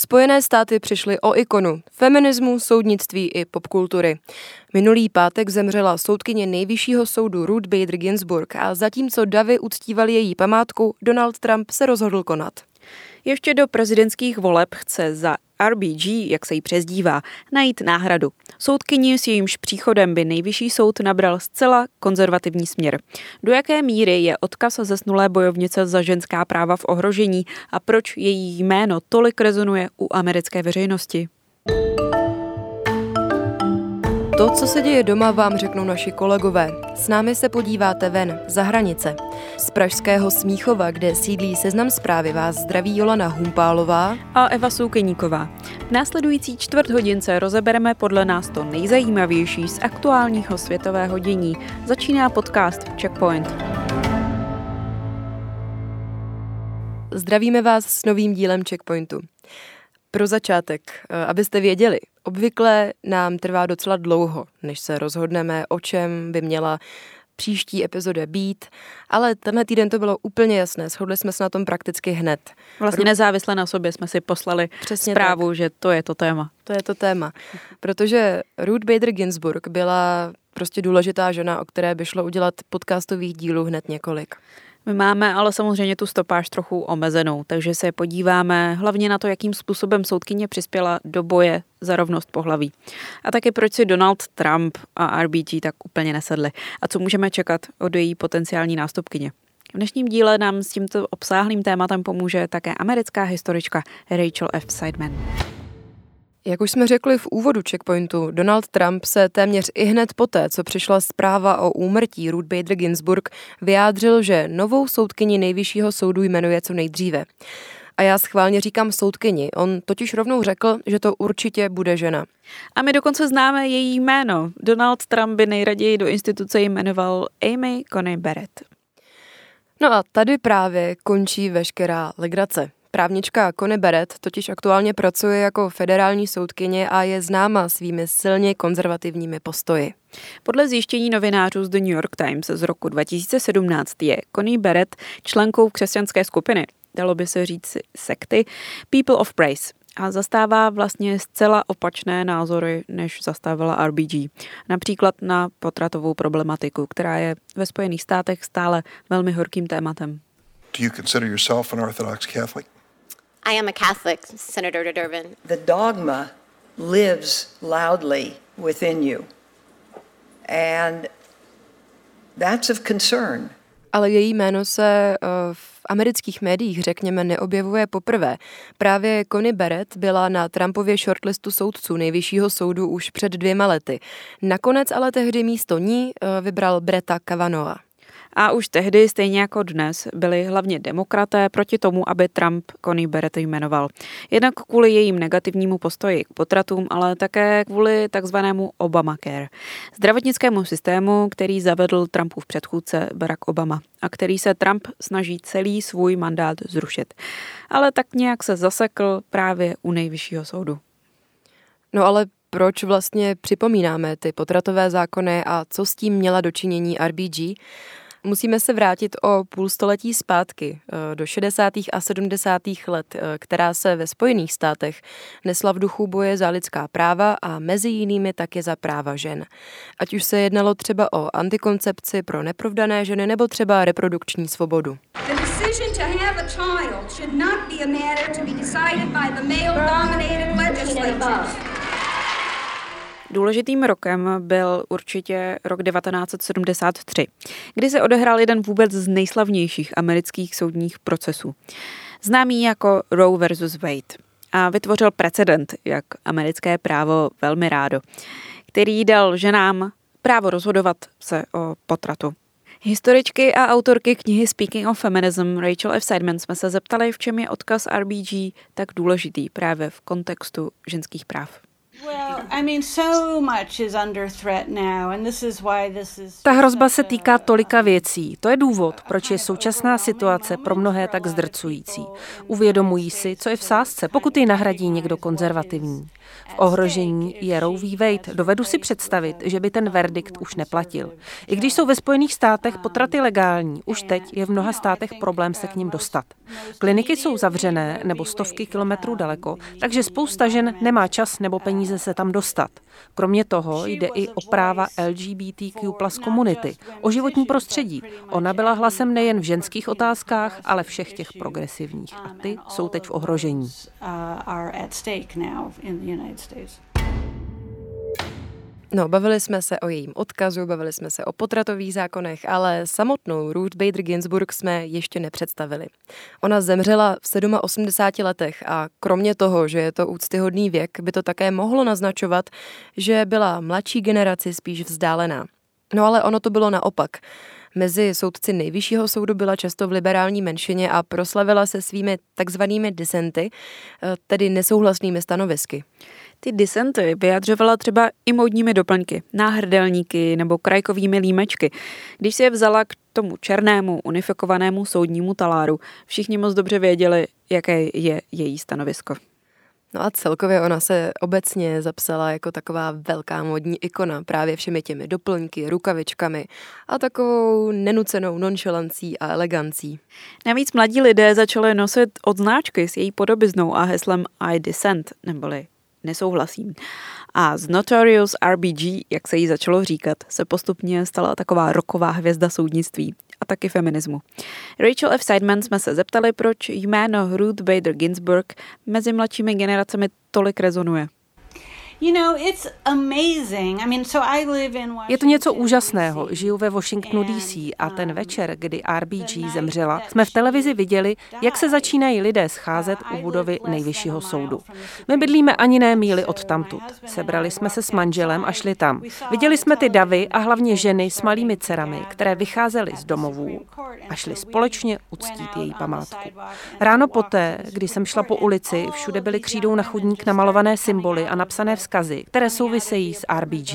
Spojené státy přišly o ikonu feminismu, soudnictví i popkultury. Minulý pátek zemřela soudkyně nejvyššího soudu Ruth Bader Ginsburg a zatímco davy uctívali její památku, Donald Trump se rozhodl konat. Ještě do prezidentských voleb chce za RBG, jak se jí přezdívá, najít náhradu. Soudkyni s jejímž příchodem by nejvyšší soud nabral zcela konzervativní směr. Do jaké míry je odkaz zesnulé bojovnice za ženská práva v ohrožení a proč její jméno tolik rezonuje u americké veřejnosti? To, co se děje doma, vám řeknou naši kolegové. S námi se podíváte ven, za hranice. Z pražského Smíchova, kde sídlí seznam zprávy, vás zdraví Jolana Humpálová a Eva Soukeníková. V následující čtvrt hodince rozebereme podle nás to nejzajímavější z aktuálního světového dění. Začíná podcast Checkpoint. Zdravíme vás s novým dílem Checkpointu. Pro začátek, eh, abyste věděli, obvykle nám trvá docela dlouho, než se rozhodneme, o čem by měla příští epizode být, ale tenhle týden to bylo úplně jasné, shodli jsme se na tom prakticky hned. Vlastně nezávisle na sobě jsme si poslali Přesně zprávu, tak. že to je to téma. To je to téma, protože Ruth Bader Ginsburg byla prostě důležitá žena, o které by šlo udělat podcastových dílů hned několik. My máme ale samozřejmě tu stopáž trochu omezenou, takže se podíváme hlavně na to, jakým způsobem soudkyně přispěla do boje za rovnost pohlaví. A taky proč si Donald Trump a RBG tak úplně nesedli a co můžeme čekat od její potenciální nástupkyně. V dnešním díle nám s tímto obsáhlým tématem pomůže také americká historička Rachel F. Seidman. Jak už jsme řekli v úvodu checkpointu, Donald Trump se téměř i hned poté, co přišla zpráva o úmrtí Ruth Bader Ginsburg, vyjádřil, že novou soudkyni nejvyššího soudu jmenuje co nejdříve. A já schválně říkám soudkyni, on totiž rovnou řekl, že to určitě bude žena. A my dokonce známe její jméno. Donald Trump by nejraději do instituce jmenoval Amy Coney Barrett. No a tady právě končí veškerá legrace. Právnička Connie Barrett totiž aktuálně pracuje jako federální soudkyně a je známa svými silně konzervativními postoji. Podle zjištění novinářů z The New York Times z roku 2017 je Connie Barrett členkou křesťanské skupiny, dalo by se říct sekty, People of Praise a zastává vlastně zcela opačné názory, než zastavila RBG. Například na potratovou problematiku, která je ve Spojených státech stále velmi horkým tématem. Do you consider yourself an Orthodox Catholic? I am a Catholic, Senator Durbin. The dogma lives loudly within you. And that's of concern. Ale její jméno se uh, v amerických médiích, řekněme, neobjevuje poprvé. Právě Connie Barrett byla na Trumpově shortlistu soudců nejvyššího soudu už před dvěma lety. Nakonec ale tehdy místo ní uh, vybral Breta Kavanova. A už tehdy, stejně jako dnes, byli hlavně demokraté proti tomu, aby Trump Connie Barrett jmenoval. Jednak kvůli jejím negativnímu postoji k potratům, ale také kvůli takzvanému Obamacare. Zdravotnickému systému, který zavedl Trumpův předchůdce Barack Obama a který se Trump snaží celý svůj mandát zrušit. Ale tak nějak se zasekl právě u nejvyššího soudu. No ale proč vlastně připomínáme ty potratové zákony a co s tím měla dočinění RBG? Musíme se vrátit o půl století zpátky, eh, do 60. a 70. let, eh, která se ve Spojených státech nesla v duchu boje za lidská práva a mezi jinými také za práva žen. Ať už se jednalo třeba o antikoncepci pro neprovdané ženy nebo třeba reprodukční svobodu. The Důležitým rokem byl určitě rok 1973, kdy se odehrál jeden vůbec z nejslavnějších amerických soudních procesů. Známý jako Roe versus Wade a vytvořil precedent, jak americké právo velmi rádo, který dal ženám právo rozhodovat se o potratu. Historičky a autorky knihy Speaking of Feminism Rachel F. Seidman jsme se zeptali, v čem je odkaz RBG tak důležitý právě v kontextu ženských práv. Ta hrozba se týká tolika věcí. To je důvod, proč je současná situace pro mnohé tak zdrcující. Uvědomují si, co je v sázce, pokud ji nahradí někdo konzervativní. V ohrožení je Roe v. Wade. Dovedu si představit, že by ten verdikt už neplatil. I když jsou ve Spojených státech potraty legální, už teď je v mnoha státech problém se k ním dostat. Kliniky jsou zavřené nebo stovky kilometrů daleko, takže spousta žen nemá čas nebo peníze se tam dostat. Kromě toho jde i o práva LGBTQ plus komunity, o životní prostředí. Ona byla hlasem nejen v ženských otázkách, ale všech těch progresivních. A ty jsou teď v ohrožení. No, bavili jsme se o jejím odkazu, bavili jsme se o potratových zákonech, ale samotnou Ruth Bader Ginsburg jsme ještě nepředstavili. Ona zemřela v 87 letech a kromě toho, že je to úctyhodný věk, by to také mohlo naznačovat, že byla mladší generaci spíš vzdálená. No ale ono to bylo naopak. Mezi soudci nejvyššího soudu byla často v liberální menšině a proslavila se svými takzvanými disenty, eh, tedy nesouhlasnými stanovisky. Ty disenty vyjadřovala třeba i modními doplňky, náhrdelníky nebo krajkovými límečky. Když si je vzala k tomu černému unifikovanému soudnímu taláru, všichni moc dobře věděli, jaké je její stanovisko. No a celkově ona se obecně zapsala jako taková velká modní ikona právě všemi těmi doplňky, rukavičkami a takovou nenucenou nonchalancí a elegancí. Navíc mladí lidé začali nosit odznáčky s její podobiznou a heslem I dissent, neboli nesouhlasím. A z Notorious RBG, jak se jí začalo říkat, se postupně stala taková roková hvězda soudnictví a taky feminismu. Rachel F. Seidman jsme se zeptali, proč jméno Ruth Bader Ginsburg mezi mladšími generacemi tolik rezonuje. Je to něco úžasného. Žiju ve Washingtonu DC a ten večer, kdy RBG zemřela, jsme v televizi viděli, jak se začínají lidé scházet u budovy nejvyššího soudu. My bydlíme ani ne míli od tamtud. Sebrali jsme se s manželem a šli tam. Viděli jsme ty davy a hlavně ženy s malými dcerami, které vycházely z domovů a šli společně uctít její památku. Ráno poté, kdy jsem šla po ulici, všude byly křídou na chodník namalované symboly a napsané vzkazy vzkazy, které souvisejí s RBG.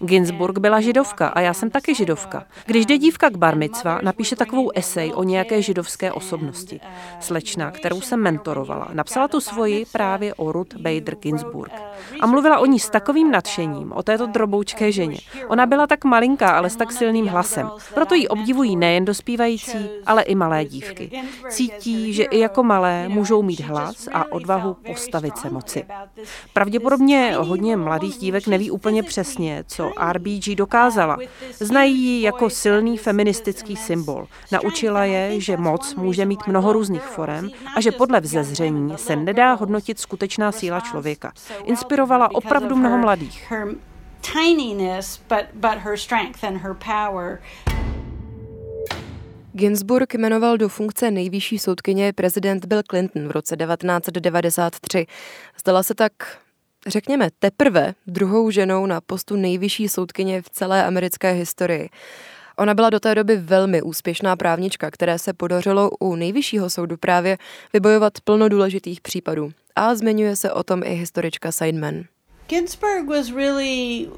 Ginsburg byla židovka a já jsem taky židovka. Když jde dívka k barmicva, napíše takovou esej o nějaké židovské osobnosti. Slečna, kterou jsem mentorovala, napsala tu svoji právě o Ruth Bader Ginsburg. A mluvila o ní s takovým nadšením, o této droboučké ženě. Ona byla tak malinká, ale s tak silným hlasem. Proto ji obdivují nejen dospívající, ale i malé dívky. Cítí, že i jako malé můžou mít hlas a odvahu postavit se moci. Pravděpodobně hodně mladých dívek neví úplně přesně, co RBG dokázala. Znají ji jako silný feministický symbol. Naučila je, že moc může mít mnoho různých forem a že podle vzezření se nedá hodnotit skutečná síla člověka. Inspirovala opravdu mnoho mladých. Ginsburg jmenoval do funkce nejvyšší soudkyně prezident Bill Clinton v roce 1993. Stala se tak řekněme, teprve druhou ženou na postu nejvyšší soudkyně v celé americké historii. Ona byla do té doby velmi úspěšná právnička, které se podařilo u nejvyššího soudu právě vybojovat plno důležitých případů. A zmiňuje se o tom i historička Seidman. Ginsburg was really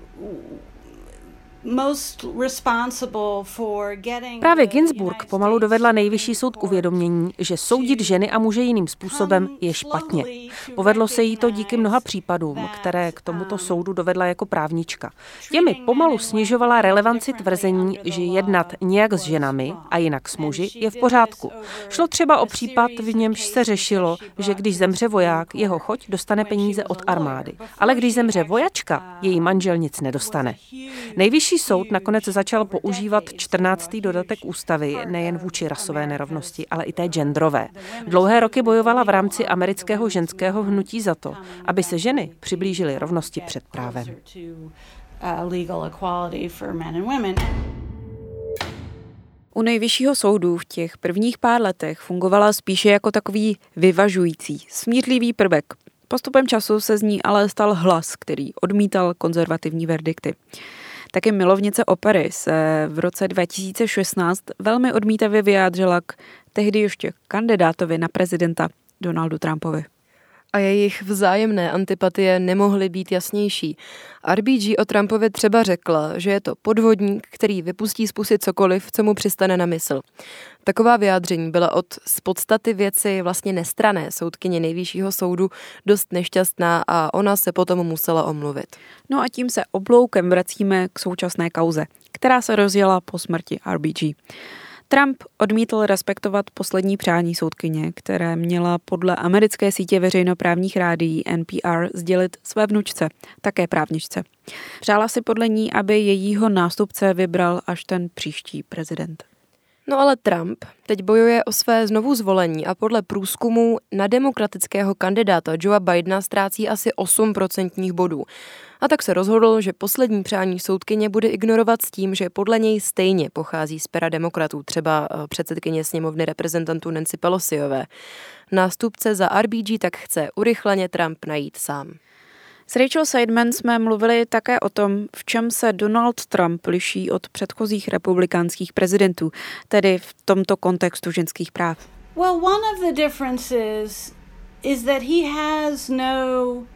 Právě Ginsburg pomalu dovedla nejvyšší soud k uvědomění, že soudit ženy a muže jiným způsobem je špatně. Povedlo se jí to díky mnoha případům, které k tomuto soudu dovedla jako právnička. Těmi pomalu snižovala relevanci tvrzení, že jednat nějak s ženami a jinak s muži je v pořádku. Šlo třeba o případ, v němž se řešilo, že když zemře voják, jeho choť dostane peníze od armády. Ale když zemře vojačka, její manžel nic nedostane. Nejvyšší Nejvyšší soud nakonec začal používat 14. dodatek ústavy nejen vůči rasové nerovnosti, ale i té genderové. Dlouhé roky bojovala v rámci amerického ženského hnutí za to, aby se ženy přiblížily rovnosti před právem. U nejvyššího soudu v těch prvních pár letech fungovala spíše jako takový vyvažující, smířlivý prvek. Postupem času se z ní ale stal hlas, který odmítal konzervativní verdikty. Taky milovnice opery se v roce 2016 velmi odmítavě vyjádřila k tehdy ještě kandidátovi na prezidenta Donaldu Trumpovi. A jejich vzájemné antipatie nemohly být jasnější. RBG o Trumpovi třeba řekla, že je to podvodník, který vypustí z pusy cokoliv, co mu přistane na mysl. Taková vyjádření byla od z podstaty věci vlastně nestrané soudkyně nejvyššího soudu dost nešťastná a ona se potom musela omluvit. No a tím se obloukem vracíme k současné kauze, která se rozjela po smrti RBG. Trump odmítl respektovat poslední přání soudkyně, které měla podle americké sítě veřejnoprávních rádií NPR sdělit své vnučce, také právničce. Přála si podle ní, aby jejího nástupce vybral až ten příští prezident. No ale Trump teď bojuje o své znovu zvolení a podle průzkumu na demokratického kandidáta Joea Bidena ztrácí asi 8% bodů. A tak se rozhodl, že poslední přání soudkyně bude ignorovat s tím, že podle něj stejně pochází z pera demokratů, třeba eh, předsedkyně sněmovny reprezentantů Nancy Pelosiové. Nástupce za RBG tak chce urychleně Trump najít sám. S Rachel Seidman jsme mluvili také o tom, v čem se Donald Trump liší od předchozích republikánských prezidentů, tedy v tomto kontextu ženských práv. Well, one of the differences is that he has no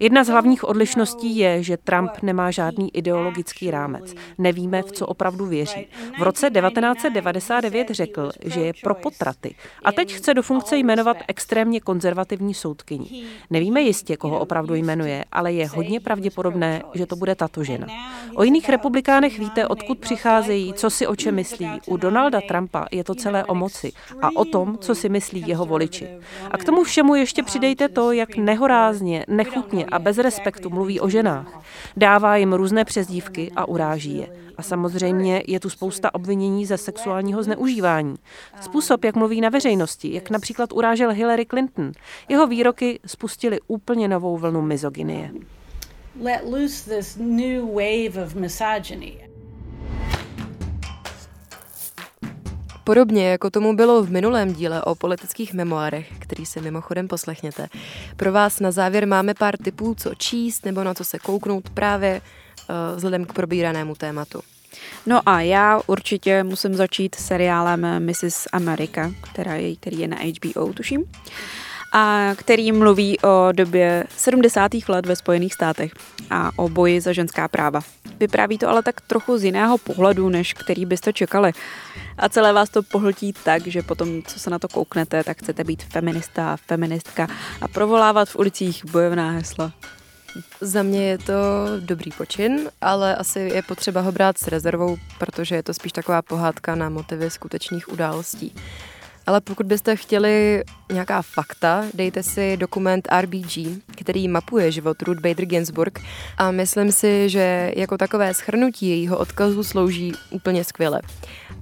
Jedna z hlavních odlišností je, že Trump nemá žádný ideologický rámec. Nevíme, v co opravdu věří. V roce 1999 řekl, že je pro potraty a teď chce do funkce jmenovat extrémně konzervativní soudkyni. Nevíme jistě, koho opravdu jmenuje, ale je hodně pravděpodobné, že to bude tato žena. O jiných republikánech víte, odkud přicházejí, co si o čem myslí. U Donalda Trumpa je to celé o moci a o tom, co si myslí jeho voliči. A k tomu všemu ještě přidejte to, to, jak nehorázně, nechutně a bez respektu mluví o ženách. Dává jim různé přezdívky a uráží je. A samozřejmě je tu spousta obvinění ze sexuálního zneužívání. Způsob, jak mluví na veřejnosti, jak například urážel Hillary Clinton, jeho výroky spustily úplně novou vlnu mizogynie. Let loose this new wave of misogyny. Podobně jako tomu bylo v minulém díle o politických memoárech, který si mimochodem poslechněte. Pro vás na závěr máme pár tipů, co číst nebo na co se kouknout právě uh, vzhledem k probíranému tématu. No a já určitě musím začít seriálem Mrs. America, která je, který je na HBO, tuším a který mluví o době 70. let ve Spojených státech a o boji za ženská práva. Vypráví to ale tak trochu z jiného pohledu, než který byste čekali. A celé vás to pohltí tak, že potom, co se na to kouknete, tak chcete být feminista, feministka a provolávat v ulicích bojovná hesla. Za mě je to dobrý počin, ale asi je potřeba ho brát s rezervou, protože je to spíš taková pohádka na motivy skutečných událostí. Ale pokud byste chtěli nějaká fakta, dejte si dokument RBG, který mapuje život Ruth Bader Ginsburg a myslím si, že jako takové schrnutí jejího odkazu slouží úplně skvěle.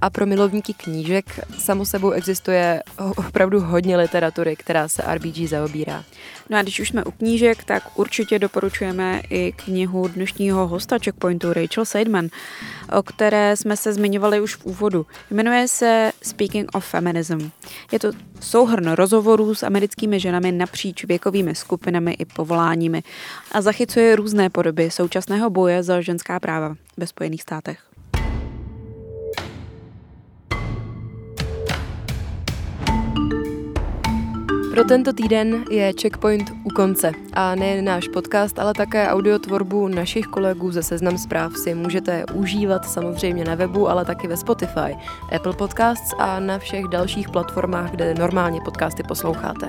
A pro milovníky knížek samo sebou existuje opravdu hodně literatury, která se RBG zaobírá. No a když už jsme u knížek, tak určitě doporučujeme i knihu dnešního hosta Checkpointu Rachel Seidman, o které jsme se zmiňovali už v úvodu. Jmenuje se Speaking of Feminism. Je to souhrn rozhovorů s americkými ženami napříč věkovými skupinami i povoláními a zachycuje různé podoby současného boje za ženská práva ve Spojených státech. Pro tento týden je Checkpoint u konce a nejen náš podcast, ale také audiotvorbu našich kolegů ze Seznam zpráv si můžete užívat samozřejmě na webu, ale taky ve Spotify, Apple Podcasts a na všech dalších platformách, kde normálně podcasty posloucháte.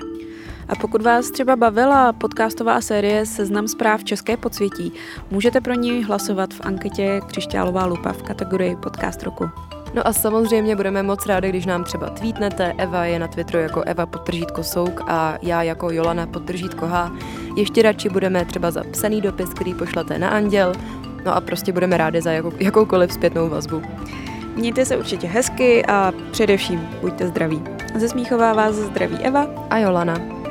A pokud vás třeba bavila podcastová série Seznam zpráv České podsvětí, můžete pro ní hlasovat v anketě Křišťálová lupa v kategorii Podcast roku. No a samozřejmě budeme moc rádi, když nám třeba tweetnete. Eva je na Twitteru jako Eva podtržítko Souk a já jako Jolana podtržítko H. Ještě radši budeme třeba za psaný dopis, který pošlete na Anděl. No a prostě budeme rádi za jakou, jakoukoliv zpětnou vazbu. Mějte se určitě hezky a především buďte zdraví. Ze Smíchová vás zdraví Eva a Jolana.